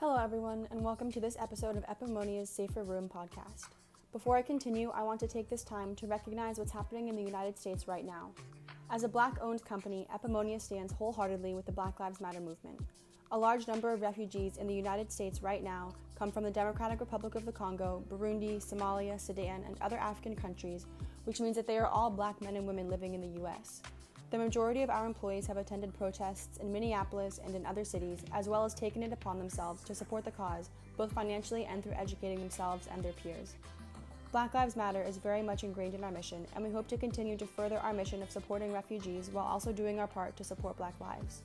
Hello, everyone, and welcome to this episode of Epimonia's Safer Room podcast. Before I continue, I want to take this time to recognize what's happening in the United States right now. As a black owned company, Epimonia stands wholeheartedly with the Black Lives Matter movement. A large number of refugees in the United States right now come from the Democratic Republic of the Congo, Burundi, Somalia, Sudan, and other African countries, which means that they are all black men and women living in the U.S. The majority of our employees have attended protests in Minneapolis and in other cities, as well as taken it upon themselves to support the cause, both financially and through educating themselves and their peers. Black Lives Matter is very much ingrained in our mission, and we hope to continue to further our mission of supporting refugees while also doing our part to support Black lives.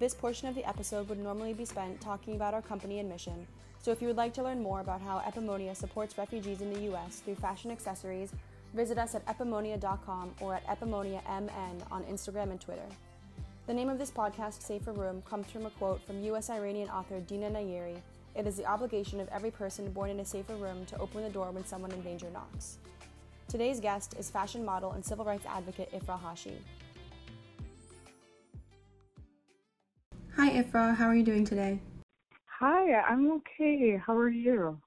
This portion of the episode would normally be spent talking about our company and mission, so if you would like to learn more about how Epimonia supports refugees in the U.S. through fashion accessories, Visit us at epimonia.com or at epimoniamn on Instagram and Twitter. The name of this podcast, Safer Room, comes from a quote from U.S. Iranian author Dina Nayeri It is the obligation of every person born in a safer room to open the door when someone in danger knocks. Today's guest is fashion model and civil rights advocate Ifrah Hashi. Hi, Ifrah. How are you doing today? Hi, I'm okay. How are you?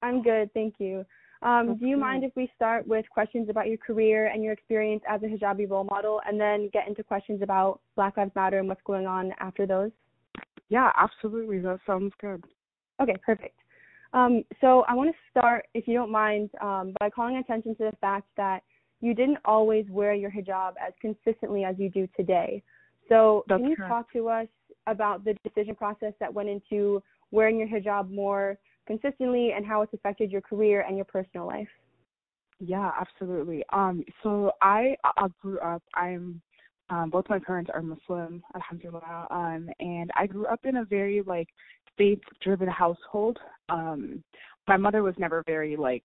I'm good, thank you. Um. Do you mind if we start with questions about your career and your experience as a hijabi role model, and then get into questions about Black Lives Matter and what's going on after those? Yeah, absolutely. That sounds good. Okay, perfect. Um, so I want to start, if you don't mind, um, by calling attention to the fact that you didn't always wear your hijab as consistently as you do today. So That's can you correct. talk to us about the decision process that went into wearing your hijab more consistently and how it's affected your career and your personal life. Yeah, absolutely. Um, so I, I grew up. I'm um, both my parents are Muslim, alhamdulillah. Um, and I grew up in a very like faith-driven household. Um, my mother was never very like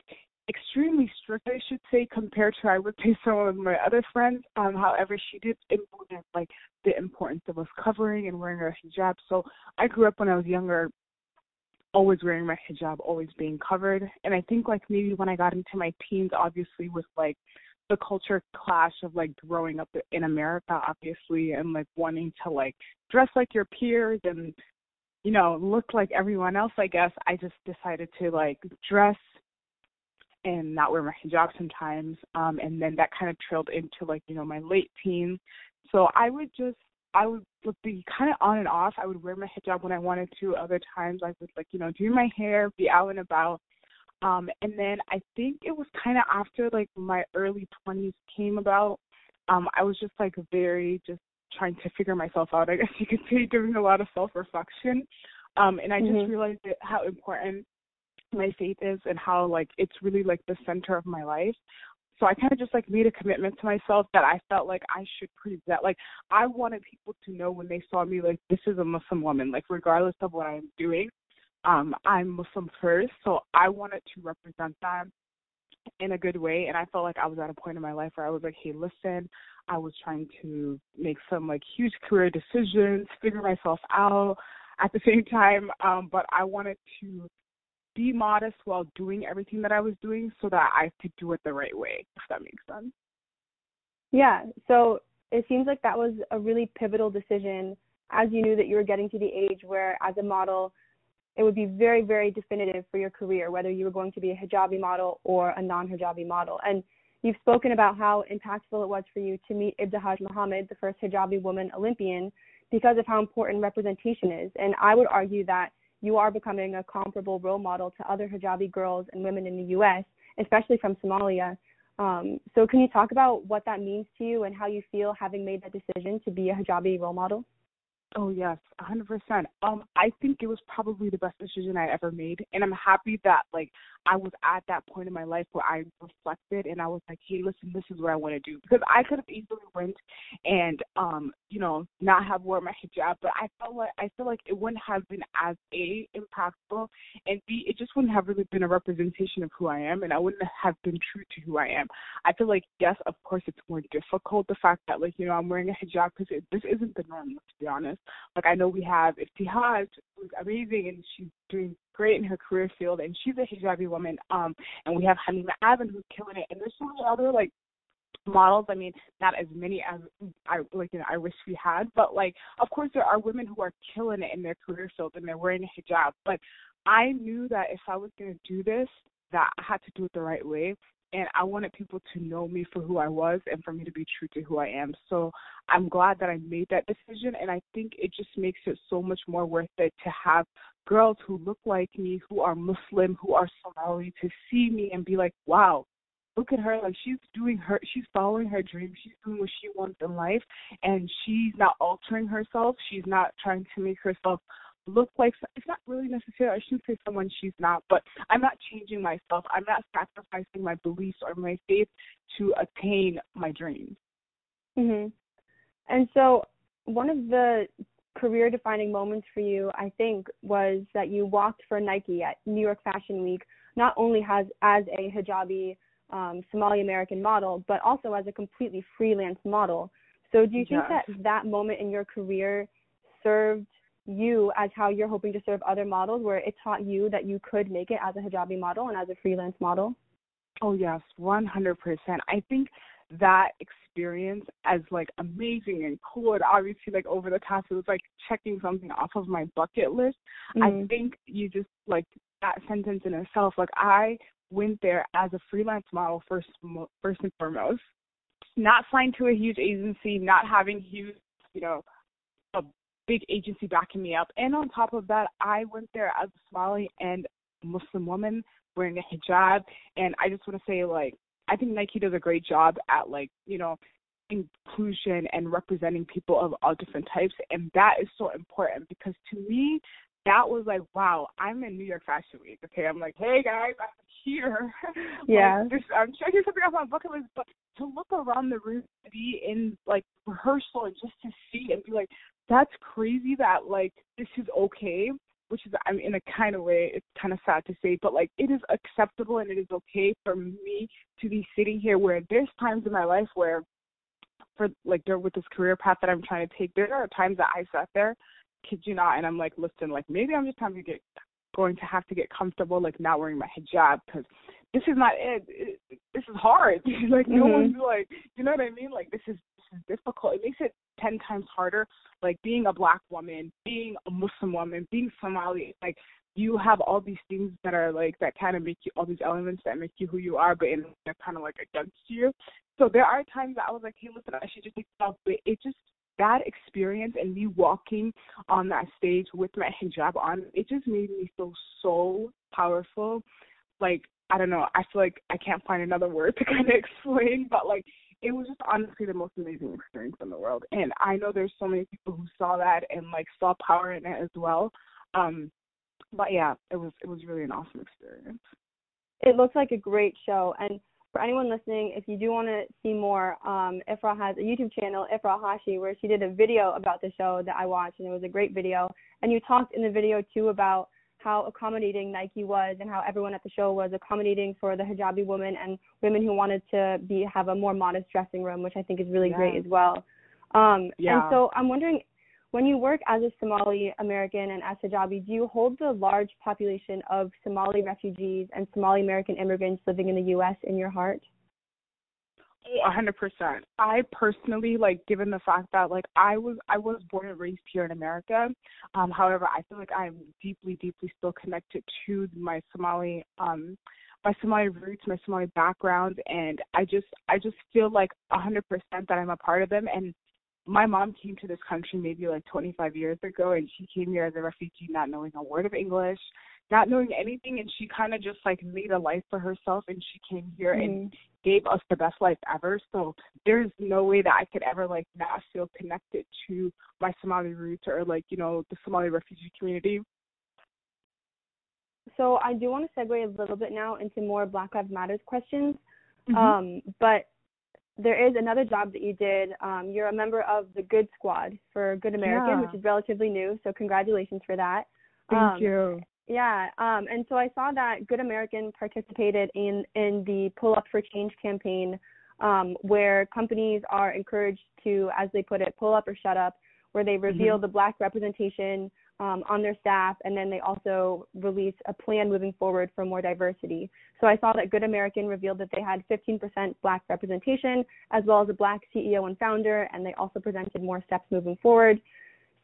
extremely strict, I should say, compared to I would say some of my other friends. Um, however, she did implement like the importance of us covering and wearing our hijab. So I grew up when I was younger always wearing my hijab, always being covered. And I think like maybe when I got into my teens, obviously with like the culture clash of like growing up in America, obviously, and like wanting to like dress like your peers and you know look like everyone else. I guess I just decided to like dress and not wear my hijab sometimes. Um, and then that kind of trailed into like you know my late teens. So I would just I would be kind of on and off. I would wear my hijab when I wanted to. Other times I would like, you know, do my hair, be out and about. Um, and then I think it was kind of after like my early 20s came about. Um, I was just like very just trying to figure myself out. I guess you could say doing a lot of self-reflection. Um, and I just mm-hmm. realized that how important my faith is and how like it's really like the center of my life. So I kind of just like made a commitment to myself that I felt like I should present. Like I wanted people to know when they saw me, like this is a Muslim woman. Like regardless of what I'm doing, um, I'm Muslim first. So I wanted to represent that in a good way. And I felt like I was at a point in my life where I was like, hey, listen, I was trying to make some like huge career decisions, figure myself out at the same time. Um, but I wanted to be modest while doing everything that I was doing so that I could do it the right way, if that makes sense. Yeah. So it seems like that was a really pivotal decision as you knew that you were getting to the age where, as a model, it would be very, very definitive for your career, whether you were going to be a hijabi model or a non hijabi model. And you've spoken about how impactful it was for you to meet Ibtihaj Muhammad, the first hijabi woman Olympian, because of how important representation is. And I would argue that you are becoming a comparable role model to other hijabi girls and women in the U.S., especially from Somalia. Um, so, can you talk about what that means to you and how you feel having made that decision to be a hijabi role model? Oh yes, a hundred percent. Um, I think it was probably the best decision I ever made, and I'm happy that like I was at that point in my life where I reflected and I was like, hey, listen, this is what I want to do because I could have easily went and um, you know, not have worn my hijab, but I felt like I feel like it wouldn't have been as a impactful, and b it just wouldn't have really been a representation of who I am, and I wouldn't have been true to who I am. I feel like yes, of course, it's more difficult the fact that like you know I'm wearing a hijab because this isn't the norm, to be honest. Like I know we have Ibtihaj, who's amazing and she's doing great in her career field, and she's a hijabi woman. Um, and we have Halima Aden who's killing it, and there's so many other like models. I mean, not as many as I like you know, I wish we had, but like of course there are women who are killing it in their career field and they're wearing a hijab. But I knew that if I was gonna do this, that I had to do it the right way. And I wanted people to know me for who I was and for me to be true to who I am. So I'm glad that I made that decision. And I think it just makes it so much more worth it to have girls who look like me, who are Muslim, who are Somali, to see me and be like, wow, look at her like she's doing her she's following her dream she's doing what she wants in life and she's not altering herself she's not trying to make herself look like it's not really necessary. I shouldn't say someone she's not, but I'm not changing myself. I'm not sacrificing my beliefs or my faith to attain my dreams. Mhm. And so one of the career defining moments for you, I think, was that you walked for Nike at New York Fashion Week, not only has as a hijabi um, Somali American model, but also as a completely freelance model. So do you think yes. that that moment in your career served you as how you're hoping to serve other models, where it taught you that you could make it as a hijabi model and as a freelance model? Oh yes, one hundred percent. I think that experience as like amazing and cool and obviously like over the top it was like checking something off of my bucket list. Mm-hmm. I think you just like that sentence in itself. Like I went there as a freelance model first first and foremost, not signed to a huge agency, not having huge you know big agency backing me up, and on top of that, I went there as a Somali and Muslim woman wearing a hijab, and I just want to say like I think Nike does a great job at like you know inclusion and representing people of all different types. And that is so important because to me that was like wow i'm in new york fashion week okay? I'm like hey guys i'm here. Yeah. like, i'm checking something off my bucket list but to look around the room to be in like rehearsal and just to see and be like that's crazy that like this is okay which is I mean in a kind of way it's kind of sad to say, but like it is acceptable and it is okay for me to be sitting here where there's times in my life where for like there with this career path that I'm trying to take, there are times that I sat there, kid you not, and I'm like, listen, like maybe I'm just having to get going to have to get comfortable like not wearing my hijab because this is not it. it this is hard. like no mm-hmm. one's like, you know what I mean? Like this is this is difficult. It makes it ten times harder. Like being a black woman, being a Muslim woman, being Somali. Like you have all these things that are like that kind of make you all these elements that make you who you are, but in, they're kind of like against you. So there are times that I was like, hey, listen, I should just take it off, but it just that experience and me walking on that stage with my hijab on, it just made me feel so powerful. Like I don't know, I feel like I can't find another word to kind of explain, but like it was just honestly the most amazing experience in the world. And I know there's so many people who saw that and like saw power in it as well. Um but yeah, it was it was really an awesome experience. It looks like a great show and for anyone listening, if you do want to see more, um, Ifrah has a YouTube channel, Ifrah Hashi, where she did a video about the show that I watched, and it was a great video. And you talked in the video too about how accommodating Nike was and how everyone at the show was accommodating for the hijabi women and women who wanted to be have a more modest dressing room, which I think is really yeah. great as well. Um, yeah. And so I'm wondering, when you work as a Somali American and as hijabi, do you hold the large population of Somali refugees and Somali American immigrants living in the U.S. in your heart? Hundred percent. I personally like, given the fact that like I was I was born and raised here in America. Um, however, I feel like I'm deeply, deeply still connected to my Somali um my Somali roots, my Somali background, and I just I just feel like a hundred percent that I'm a part of them. And my mom came to this country maybe like 25 years ago, and she came here as a refugee, not knowing a word of English, not knowing anything, and she kind of just like made a life for herself, and she came here mm-hmm. and gave us the best life ever. So there's no way that I could ever like not feel connected to my Somali roots or like you know the Somali refugee community. So I do want to segue a little bit now into more Black Lives Matters questions. Mm-hmm. Um, but there is another job that you did. Um, you're a member of the Good Squad for Good American, yeah. which is relatively new. So congratulations for that. Thank um, you. Yeah, um, and so I saw that Good American participated in in the Pull Up for Change campaign, um, where companies are encouraged to, as they put it, pull up or shut up, where they reveal mm-hmm. the black representation um, on their staff, and then they also release a plan moving forward for more diversity. So I saw that Good American revealed that they had 15% Black representation, as well as a Black CEO and founder, and they also presented more steps moving forward.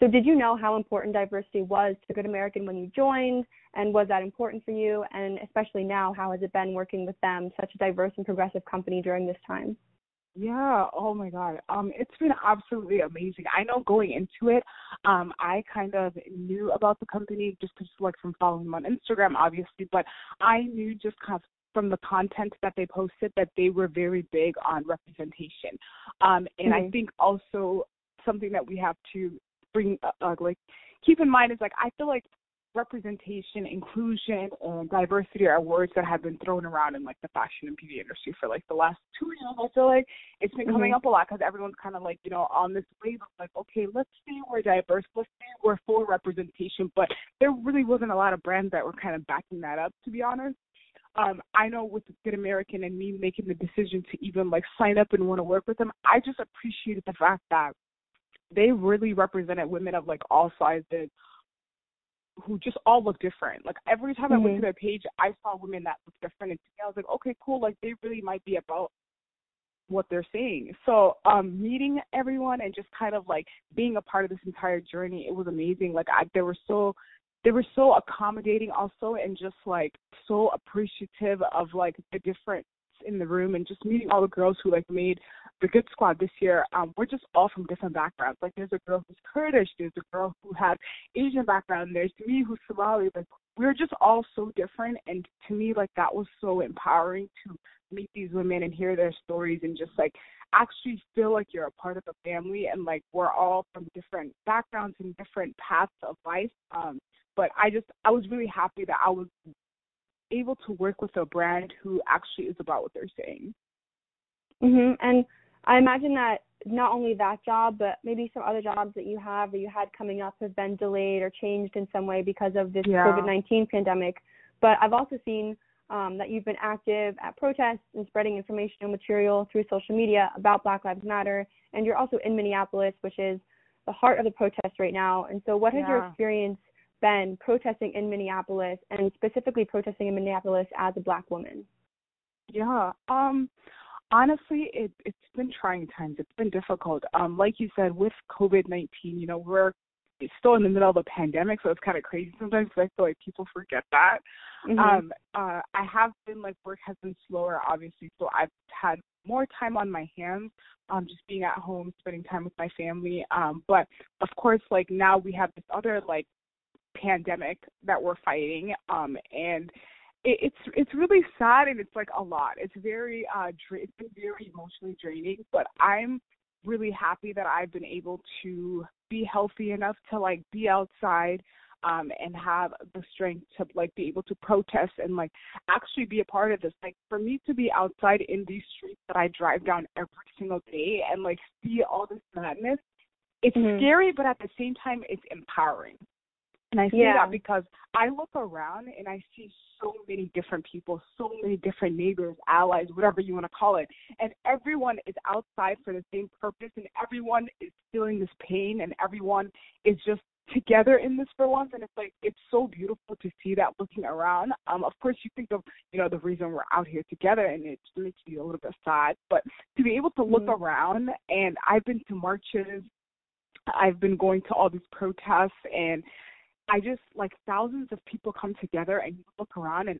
So did you know how important diversity was to Good American when you joined, and was that important for you? And especially now, how has it been working with them, such a diverse and progressive company during this time? Yeah, oh my god. Um it's been absolutely amazing. I know going into it, um I kind of knew about the company just cuz like from following them on Instagram obviously, but I knew just kind of from the content that they posted that they were very big on representation. Um and mm-hmm. I think also something that we have to bring uh, uh, like keep in mind is like I feel like representation, inclusion, and diversity are words that have been thrown around in like the fashion and beauty industry for like the last two years. I feel like it's been coming mm-hmm. up a lot because everyone's kind of like you know on this wave of like okay, let's say we're diverse, let's say we're for representation, but there really wasn't a lot of brands that were kind of backing that up, to be honest. Um, I know with Good American and me making the decision to even like sign up and want to work with them, I just appreciated the fact that they really represented women of like all sizes, who just all look different. Like every time mm-hmm. I went to mm-hmm. their page, I saw women that look different, and I was like, okay, cool. Like they really might be about what they're saying. So um meeting everyone and just kind of like being a part of this entire journey, it was amazing. Like I they were so they were so accommodating also and just like so appreciative of like the different in the room and just meeting all the girls who like made the Good Squad this year. Um, we're just all from different backgrounds. Like there's a girl who's Kurdish, there's a girl who has Asian background, there's me who's Somali. Like we're just all so different, and to me, like that was so empowering to meet these women and hear their stories and just like actually feel like you're a part of a family and like we're all from different backgrounds and different paths of life. Um, but I just I was really happy that I was able to work with a brand who actually is about what they're saying. Mhm. And I imagine that not only that job, but maybe some other jobs that you have or you had coming up have been delayed or changed in some way because of this yeah. COVID 19 pandemic. But I've also seen um, that you've been active at protests and spreading informational material through social media about Black Lives Matter. And you're also in Minneapolis, which is the heart of the protest right now. And so, what has yeah. your experience been protesting in Minneapolis and specifically protesting in Minneapolis as a black woman? Yeah. Um honestly it it's been trying times. It's been difficult. Um like you said with COVID-19, you know, we're still in the middle of a pandemic, so it's kind of crazy sometimes because I feel like people forget that. Mm-hmm. Um uh I have been like work has been slower obviously, so I've had more time on my hands um just being at home spending time with my family um but of course like now we have this other like pandemic that we're fighting um and it, it's it's really sad and it's like a lot. It's very uh dra- it's been very emotionally draining but i'm really happy that i've been able to be healthy enough to like be outside um and have the strength to like be able to protest and like actually be a part of this. Like for me to be outside in these streets that i drive down every single day and like see all this madness it's mm-hmm. scary but at the same time it's empowering and I say yeah. that because I look around and I see so many different people, so many different neighbors, allies, whatever you want to call it. And everyone is outside for the same purpose and everyone is feeling this pain and everyone is just together in this for once and it's like it's so beautiful to see that looking around um of course you think of you know the reason we're out here together and it makes me a little bit sad but to be able to look mm-hmm. around and i've been to marches i've been going to all these protests and I just like thousands of people come together and you look around and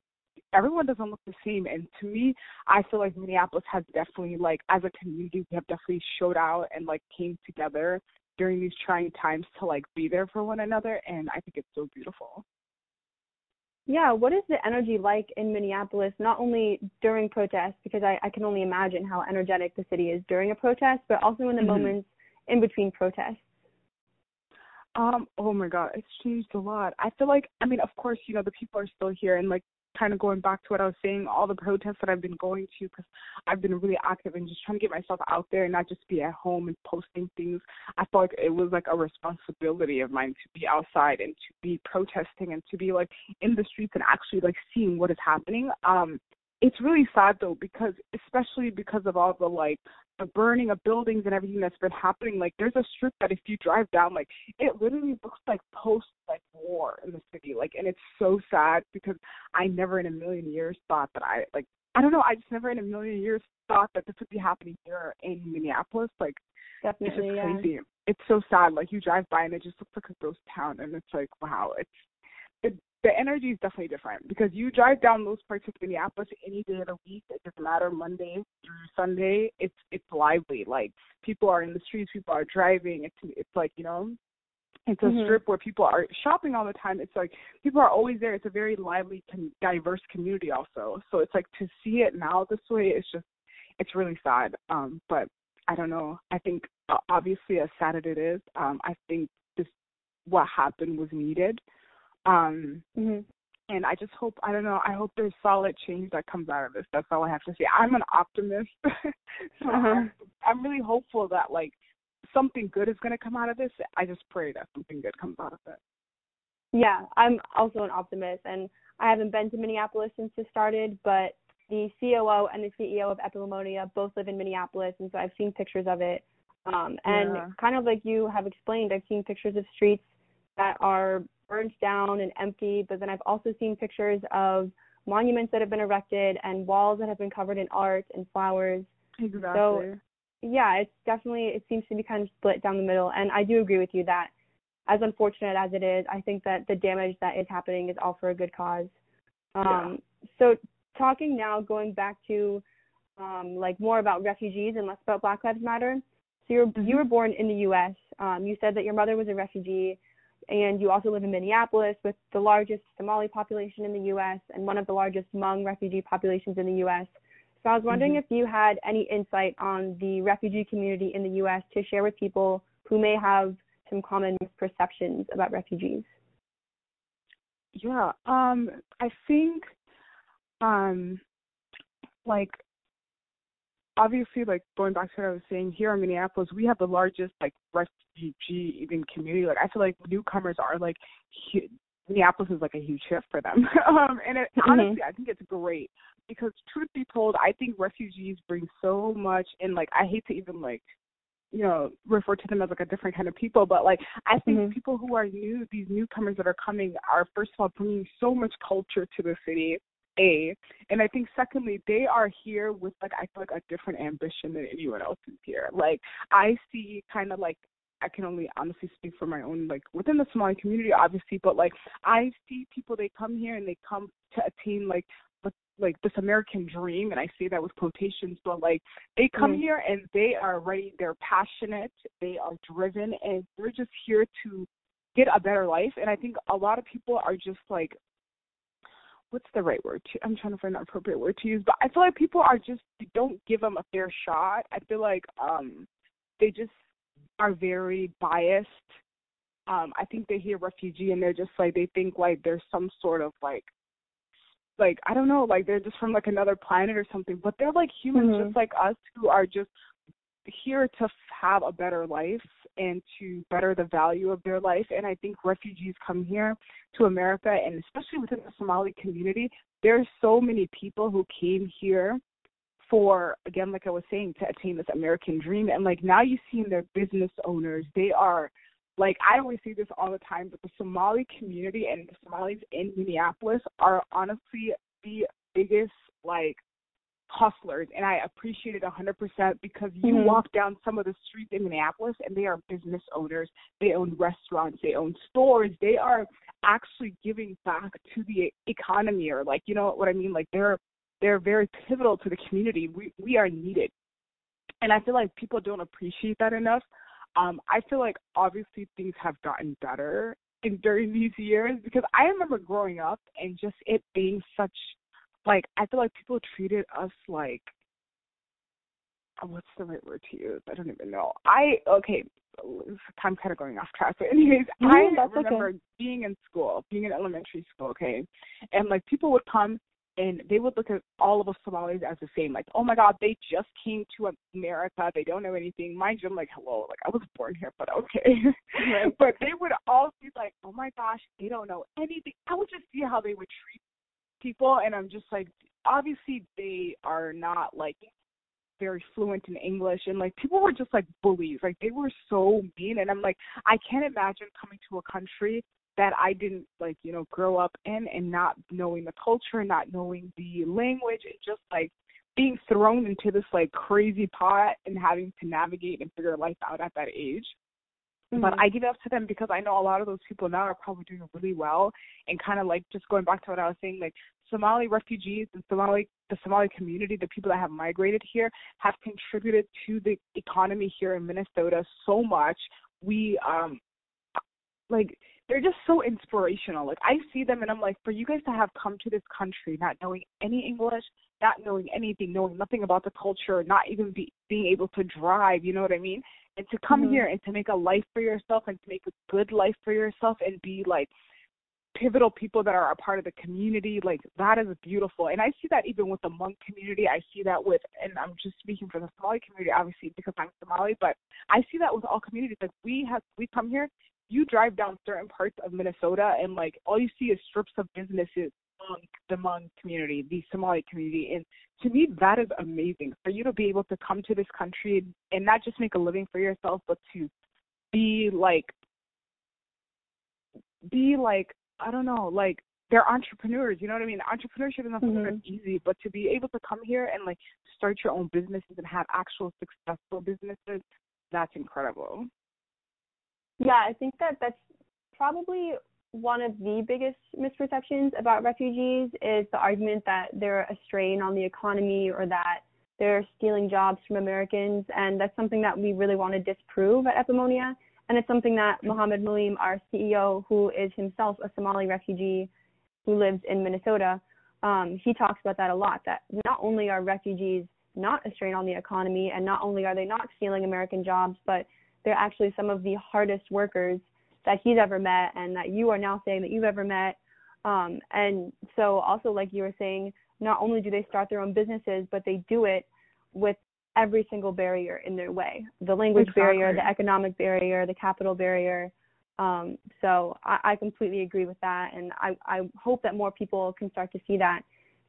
everyone doesn't look the same. And to me, I feel like Minneapolis has definitely like as a community we have definitely showed out and like came together during these trying times to like be there for one another and I think it's so beautiful. Yeah, what is the energy like in Minneapolis, not only during protests, because I, I can only imagine how energetic the city is during a protest, but also in the mm-hmm. moments in between protests? Um, oh my god, it's changed a lot. I feel like I mean, of course, you know, the people are still here and like kind of going back to what I was saying, all the protests that I've been going to because I've been really active and just trying to get myself out there and not just be at home and posting things. I felt like it was like a responsibility of mine to be outside and to be protesting and to be like in the streets and actually like seeing what is happening. Um it's really sad though because especially because of all the like the burning of buildings and everything that's been happening like there's a strip that if you drive down like it literally looks like post like war in the city like and it's so sad because i never in a million years thought that i like i don't know i just never in a million years thought that this would be happening here in minneapolis like Definitely, it's just yeah. crazy it's so sad like you drive by and it just looks like a ghost town and it's like wow it's it, the energy is definitely different because you drive down those parts of Minneapolis any day of the week. It doesn't matter Monday through Sunday. It's it's lively. Like people are in the streets, people are driving. It's it's like you know, it's a Mhm. strip where people are shopping all the time. It's like people are always there. It's a very lively, con- diverse community also. So it's like to see it now this way. It's just it's really sad. Um, but I don't know. I think obviously as sad as it is, um, I think this what happened was needed. Um, Mhm. and I just hope I don't know. I hope there's solid change that comes out of this. That's all I have to say. I'm an optimist, so Uh-huh. I'm, I'm really hopeful that like something good is going to come out of this. I just pray that something good comes out of it. Yeah, I'm also an optimist, and I haven't been to Minneapolis since this started, but the COO and the CEO of Epimonia both live in Minneapolis, and so I've seen pictures of it. Um, and Yeah. kind of like you have explained, I've seen pictures of streets that are burned down and empty, but then I've also seen pictures of monuments that have been erected and walls that have been covered in art and flowers. Exactly. yeah, it's definitely it seems to be kind of split down the middle, and I do agree with you that as unfortunate as it is, I think that the damage that is happening is all for a good cause. Um, So talking now, going back to um, like more about refugees and less about Black Lives Matter. So you're you Mhm. were born in the U.S. Um, you said that your mother was a refugee, and you also live in Minneapolis with the largest Somali population in the U.S. and one of the largest Hmong refugee populations in the U.S. So I was wondering Mhm. if you had any insight on the refugee community in the U.S. to share with people who may have some common misperceptions about refugees. Yeah. Um I think um like obviously like going back to what I was saying, here in Minneapolis we have the largest like refugee even community. Like I feel like newcomers are like hu- Minneapolis is like a huge shift for them. um and it, Mhm. honestly I think it's great because truth be told, I think refugees bring so much and like I hate to even like you know, refer to them as like a different kind of people, but like I think Mhm. people who are new, these newcomers that are coming, are first of all bringing so much culture to the city. A, and I think secondly, they are here with like I feel like a different ambition than anyone else is here. Like I see kind of like I can only honestly speak for my own like within the Somali community, obviously, but like I see people they come here and they come to attain like like this American dream, and I say that with quotations, but like they come Mhm. here and they are ready, they're passionate, they are driven, and they're just here to get a better life. And I think a lot of people are just like, what's the right word? To, I'm trying to find the appropriate word to use, but I feel like people are just don't give them a fair shot. I feel like um they just are very biased. Um, I think they hear refugee and they're just like they think like there's some sort of like like I don't know, like they're just from like another planet or something. But they're like humans Mhm. just like us who are just here to have a better life and to better the value of their life. And I think refugees come here to America, and especially within the Somali community, there's so many people who came here for, again, like I was saying, to attain this American dream. And like now you see their business owners, they are like I always say this all the time, but the Somali community and the Somalis in Minneapolis are honestly the biggest like hustlers and I appreciate it a hundred percent because you Mhm. walk down some of the streets in Minneapolis and they are business owners. They own restaurants, they own stores, they are actually giving back to the economy or like you know what I mean? Like they're they're very pivotal to the community. We we are needed. And I feel like people don't appreciate that enough. Um, I feel like obviously things have gotten better in during these years because I remember growing up and just it being such like I feel like people treated us like oh, what's the right word to use? I don't even know. I okay, I'm kind of going off track, but anyways, No, I that's okay. remember being in school, being in elementary school, okay, and like people would come and they would look at all of us Somalis as the same, like, oh my God, they just came to America, they don't know anything. Mind you, I'm like, hello, like I was born here, but okay. But they would all be like, oh my gosh, they don't know anything. I would just see how they would treat people, and I'm just like, obviously they are not like very fluent in English and like people were just like bullies. Like they were so mean and I'm like I can't imagine coming to a country that I didn't like, you know, grow up in and not knowing the culture, not knowing the language and just like being thrown into this like crazy pot and having to navigate and figure life out at that age. Mm-hmm. But I give it up to them because I know a lot of those people now are probably doing really well and kind of like just going back to what I was saying, like Somali refugees and Somali the Somali community, the people that have migrated here, have contributed to the economy here in Minnesota so much. We um like they're just so inspirational. Like I see them and I'm like, for you guys to have come to this country not knowing any English, not knowing anything, knowing nothing about the culture, not even be, being able to drive, you know what I mean? And to come mm-hmm. here and to make a life for yourself and to make a good life for yourself and be like pivotal people that are a part of the community like that is beautiful. And i see that even with the Hmong community. I see that with and i'm just speaking for the somali community obviously because i'm somali but i see that with all communities. Like we have we come here you drive down certain parts of minnesota and like all you see is strips of businesses among the Hmong community the somali community and to me that is amazing for you to be able to come to this country and not just make a living for yourself but to be like be like I don't know, like they're entrepreneurs, you know what I mean? Entrepreneurship is not something mm-hmm. that's easy, but to be able to come here and like start your own businesses and have actual successful businesses, that's incredible. Yeah, I think that that's probably one of the biggest misperceptions about refugees is the argument that they're a strain on the economy or that they're stealing jobs from Americans, and that's something that we really want to disprove at Epimonia. And it's something that Mohammed Malim, our CEO, who is himself a Somali refugee who lives in Minnesota, um, he talks about that a lot. That not only are refugees not a strain on the economy, and not only are they not stealing American jobs, but they're actually some of the hardest workers that he's ever met, and that you are now saying that you've ever met. Um, and so, also, like you were saying, not only do they start their own businesses, but they do it with every single barrier in their way the language exactly. barrier the economic barrier the capital barrier um, so I, I completely agree with that and I, I hope that more people can start to see that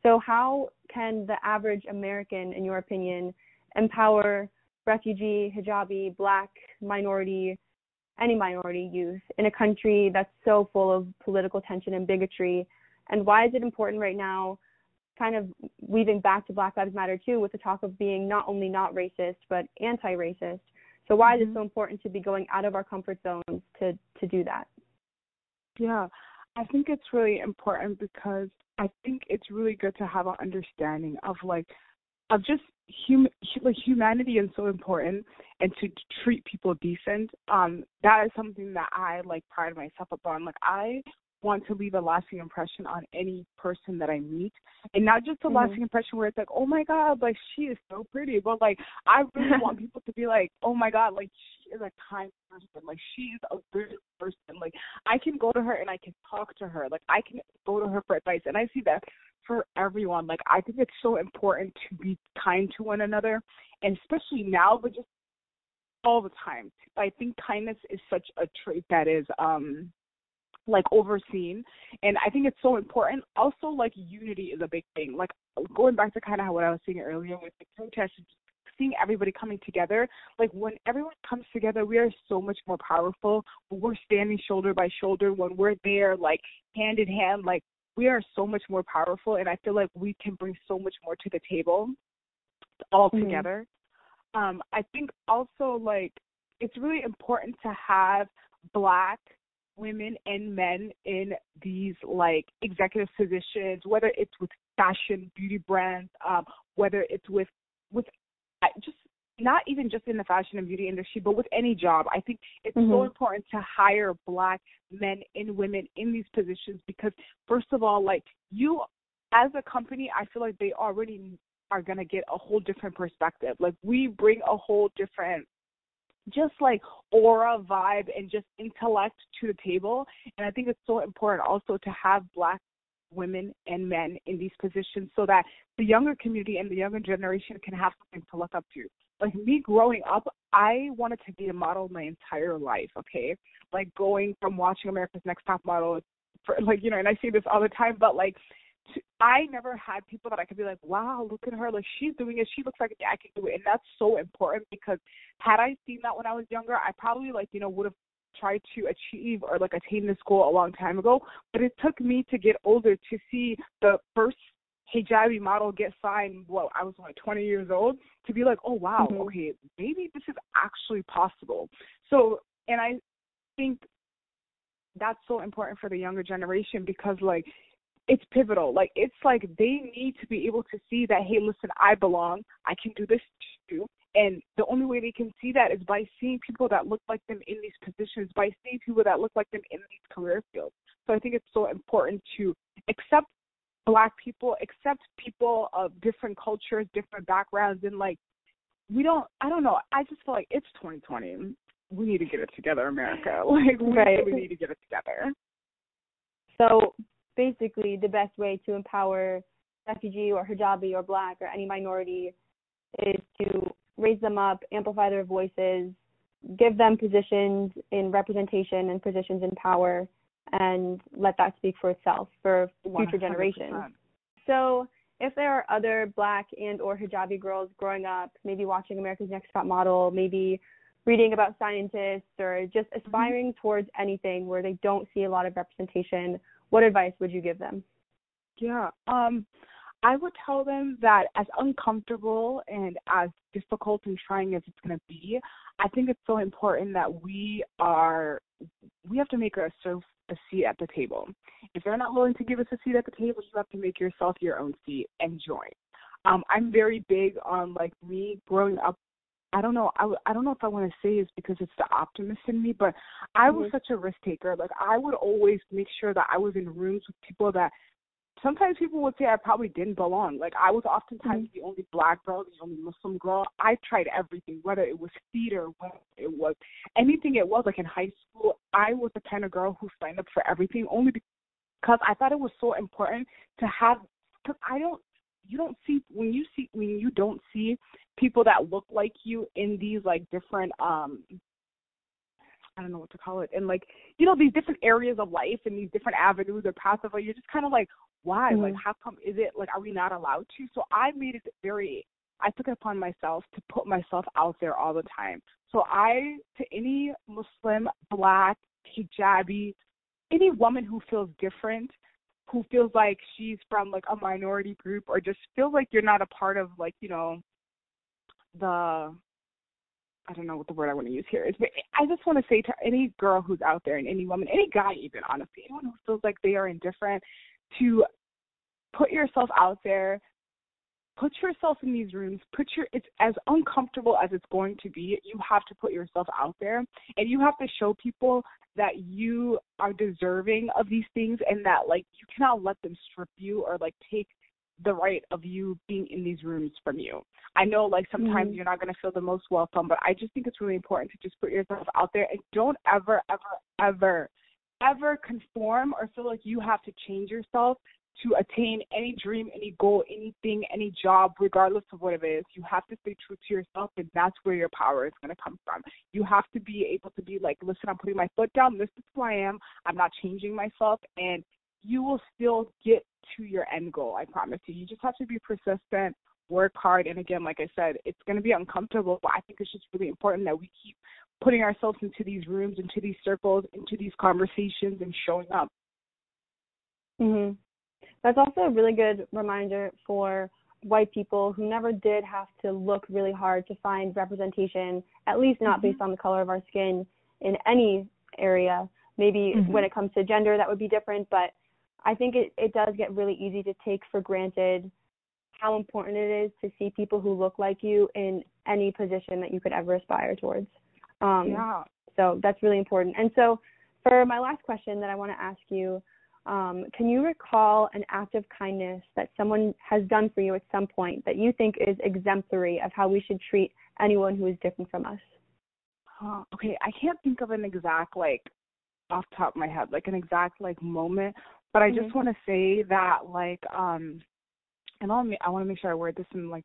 so how can the average american in your opinion empower refugee hijabi black minority any minority youth in a country that's so full of political tension and bigotry and why is it important right now kind of weaving back to Black Lives Matter too with the talk of being not only not racist but anti-racist. So why mm-hmm. is it mm-hmm. so important to be going out of our comfort zones to to do that? Yeah, I think it's really important because I think it's really good to have an understanding of like of just hum like humanity is so important and to treat people decent. Um, that is something that I like pride myself upon. Like I want to leave a lasting impression on any person that I meet. And not just a mm-hmm. lasting impression where it's like, oh my God, like she is so pretty. But like, I really want people to be like, oh my God, like she is a kind person. Like she is a good person. Like I can go to her and I can talk to her. Like I can go to her for advice. And I see that for everyone. Like I think it's so important to be kind to one another. And especially now, but just all the time. I think kindness is such a trait that is um like overseen. And i think it's so important. Also like unity is a big thing. Like going back to kind of what i was saying earlier with the protests seeing everybody coming together. Like when everyone comes together we are so much more powerful. We're standing shoulder by shoulder. When we're there like hand in hand like we are so much more powerful. And i feel like we can bring so much more to the table all mm-hmm. together. Um i think also like it's really important to have black women and men in these like executive positions, whether it's with fashion, beauty brands, um, whether it's with with just not even just in the fashion and beauty industry, but with any job. I think it's mm-hmm. so important to hire black men and women in these positions because first of all, like you as a company, I feel like they already are gonna get a whole different perspective. Like we bring a whole different just like aura, vibe, and just intellect to the table. And I think it's so important also to have black women and men in these positions so that the younger community and the younger generation can have something to look up to. Like me growing up, I wanted to be a model my entire life, okay? Like going from watching America's Next Top Model for like, you know, and I see this all the time, but like to, I never had people that I could be like, wow, look at her, like she's doing it. She looks like I can do it, and that's so important because had I seen that when I was younger, I probably like you know would have tried to achieve or like attain this goal a long time ago. But it took me to get older to see the first hijabi model get signed. Well, I was like 20 years old to be like, oh wow, mm-hmm. okay, maybe this is actually possible. So, and I think that's so important for the younger generation because like it's pivotal. Like it's like they need to be able to see that, hey, listen, I belong. I can do this too. And the only way they can see that is by seeing people that look like them in these positions, by seeing people that look like them in these career fields. So I think it's so important to accept black people, accept people of different cultures, different backgrounds, and like we don't. I don't know. I just feel like it's 2020. We need to get it together, America. Like we right. really need to get it together. So basically the best way to empower refugee or hijabi or black or any minority is to raise them up, amplify their voices, give them positions in representation and positions in power, and let that speak for itself for future 100%. generations. So if there are other black and or hijabi girls growing up, maybe watching America's Next Top Model, maybe reading about scientists or just mm-hmm. aspiring mm-hmm. towards anything where they don't see a lot of representation what advice would you give them? Yeah. Um I would tell them that as uncomfortable and as difficult and trying as it's going to be, I think it's so important that we are we have to make ourselves a seat at the table. If they're not willing to give us a seat at the table, you have to make yourself your own seat and join. Um, I'm very big on like me growing up I don't know. I, I don't know if I want to say it's because it's the optimist in me, but I was mm-hmm. such a risk taker. Like I would always make sure that I was in rooms with people that sometimes people would say I probably didn't belong. Like I was oftentimes mm-hmm. the only black girl, the only Muslim girl. I tried everything, whether it was theater, whether it was anything it was. Like in high school, I was the kind of girl who signed up for everything only because I thought it was so important to have. Because I don't you don't see when you see when you don't see people that look like you in these like different um I don't know what to call it, and like you know these different areas of life and these different avenues or paths of life, you're just kind of like why mm-hmm. like how come is it like are we not allowed to? So I made it very I took it upon myself to put myself out there all the time. So I to any Muslim, black, hijabi, any woman who feels different, who feels like she's from like a minority group or just feels like you're not a part of like you know the I don't know what the word I want to use here. Is, but I just want to say to any girl who's out there and any woman, any guy even, honestly, anyone who feels like they are indifferent, to put yourself out there, put yourself in these rooms, put your it's as uncomfortable as it's going to be, you have to put yourself out there and you have to show people that you are deserving of these things and that like you cannot let them strip you or like take the right of you being in these rooms from you. I know like sometimes mm-hmm. you're not going to feel the most welcome, but I just think it's really important to just put yourself out there and don't ever ever ever ever conform or feel like you have to change yourself to attain any dream, any goal, anything, any job, regardless of what it is. You have to stay true to yourself, and that's where your power is going to come from. You have to be able to be like, listen, I'm putting my foot down. This is who I am. I'm not changing myself, and you will still get to your end goal. I promise you. You just have to be persistent, work hard, and again, like I said, it's going to be uncomfortable, but I think it's just really important that we keep putting ourselves into these rooms, into these circles, into these conversations, and showing up. Mhm. That's also a really good reminder for white people who never did have to look really hard to find representation, at least not mm-hmm. based on the color of our skin in any area. Maybe mm-hmm. when it comes to gender, that would be different, but I think it, it does get really easy to take for granted how important it is to see people who look like you in any position that you could ever aspire towards. Um, yeah. So that's really important. And so, for my last question that I want to ask you, um, can you recall an act of kindness that someone has done for you at some point that you think is exemplary of how we should treat anyone who is different from us? Uh, okay, I can't think of an exact like off top of my head, like an exact like moment, but I mm-hmm. just want to say that like um and I'll, I want to make sure I word this in like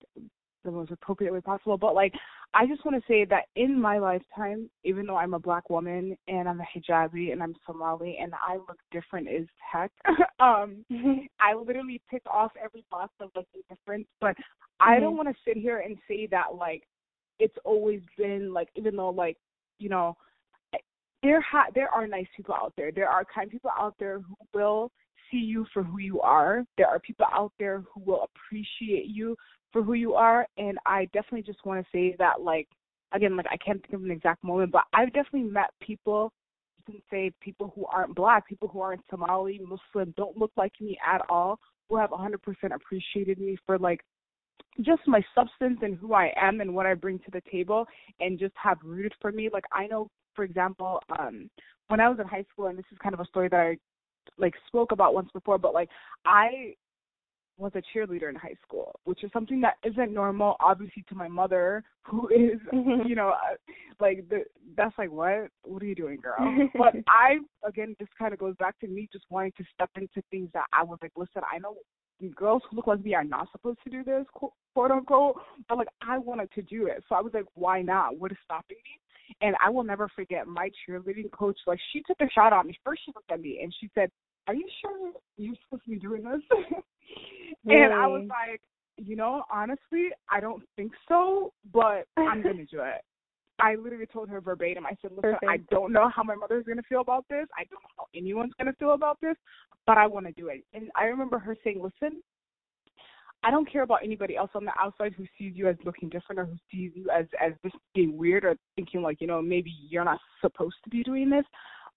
the most appropriate way possible. But like, I just want to say that in my lifetime, even though I'm a black woman and I'm a hijabi and I'm Somali and I look different as heck, um, I literally pick off every box of like the difference. But mm-hmm. I don't want to sit here and say that like it's always been like even though like you know there ha- there are nice people out there. There are kind people out there who will see you for who you are. There are people out there who will appreciate you for who you are. And I definitely just want to say that, like, again, like I can't think of an exact moment, but I've definitely met people. You can say people who aren't black, people who aren't Somali, Muslim, don't look like me at all, who have 100% appreciated me for like just my substance and who I am and what I bring to the table, and just have rooted for me. Like I know, for example, um, when I was in high school, and this is kind of a story that I like spoke about once before, but like I was a cheerleader in high school, which is something that isn't normal, obviously, to my mother, who is, mm-hmm. you know, uh, like the that's like what? What are you doing, girl? but I again, this kind of goes back to me just wanting to step into things that I was like, listen, I know girls who look like me are not supposed to do this, quote unquote, but like I wanted to do it, so I was like, why not? What is stopping me? And I will never forget my cheerleading coach. Like she took a shot at me. First, she looked at me and she said, "Are you sure you're supposed to be doing this?" really? And I was like, you know, honestly, I don't think so, but I'm gonna do it. I literally told her verbatim. I said, "Listen, Perfect. I don't know how my mother's gonna feel about this. I don't know how anyone's gonna feel about this, but I want to do it." And I remember her saying, "Listen, I don't care about anybody else on the outside who sees you as looking different or who sees you as as just being weird or thinking like, you know, maybe you're not supposed to be doing this.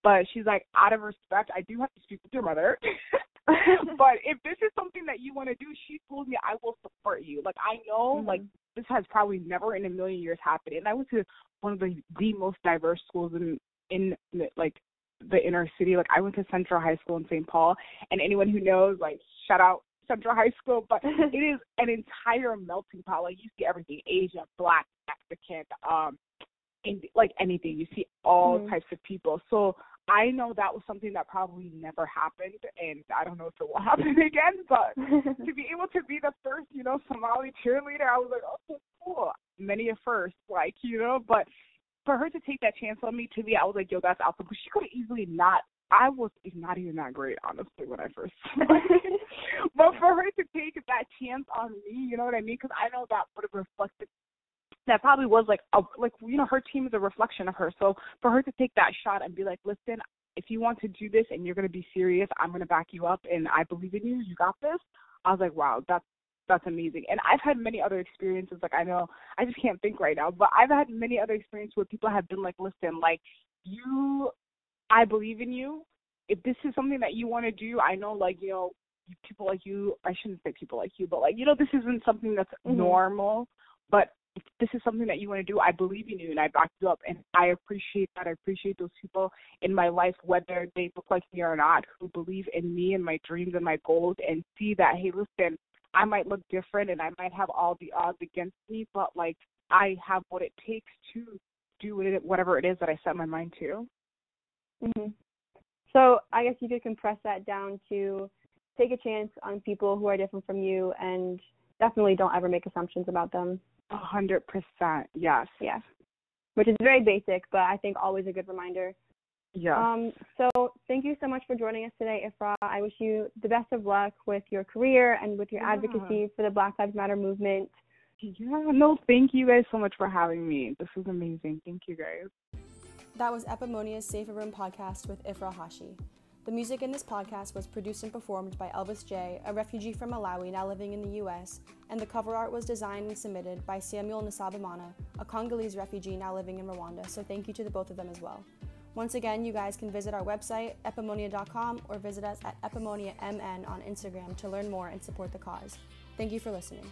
But she's like, out of respect, I do have to speak with your mother. but if this is something that you want to do, she told me I will support you. Like I know, mm-hmm. like this has probably never in a million years happened. And I went to one of the the most diverse schools in in like the inner city. Like I went to Central High School in St. Paul, and anyone who knows, like shout out Central High School, but it is an entire melting pot. Like you see everything: Asian, Black, Mexican, um, in, like anything. You see all mm-hmm. types of people. So I know that was something that probably never happened, and I don't know if it will happen again. But to be able to be the first, you know, Somali cheerleader, I was like, oh, cool. Many a first, like you know. But for her to take that chance on me, to me, I was like, yo, that's awesome. But she could have easily not. I was not even that great, honestly, when I first. started. but for her to take that chance on me, you know what I mean? Because I know that would have reflected that probably was like a like you know her team is a reflection of her. So for her to take that shot and be like, listen, if you want to do this and you're going to be serious, I'm going to back you up and I believe in you. You got this. I was like, wow, that's that's amazing. And I've had many other experiences. Like I know I just can't think right now, but I've had many other experiences where people have been like, listen, like you, I believe in you. If this is something that you want to do, I know like you know people like you. I shouldn't say people like you, but like you know this isn't something that's mm-hmm. normal. But if this is something that you want to do, I believe in you and I back you up. And I appreciate that. I appreciate those people in my life, whether they look like me or not, who believe in me and my dreams and my goals and see that, hey, listen, I might look different and I might have all the odds against me, but like I have what it takes to do whatever it is that I set my mind to. Hmm So I guess you could compress that down to take a chance on people who are different from you and definitely don't ever make assumptions about them. A hundred percent. Yes. Yeah. Which is very basic, but I think always a good reminder. Yeah. Um, so thank you so much for joining us today, Ifrah. I wish you the best of luck with your career and with your yeah. advocacy for the Black Lives Matter movement. Yeah, no, thank you guys so much for having me. This was amazing. Thank you guys. That was Epimonia's Safer Room podcast with Ifrah Hashi. The music in this podcast was produced and performed by Elvis J., a refugee from Malawi now living in the US, and the cover art was designed and submitted by Samuel Nsabimana, a Congolese refugee now living in Rwanda, so thank you to the both of them as well. Once again, you guys can visit our website, epimonia.com, or visit us at epimoniamn on Instagram to learn more and support the cause. Thank you for listening.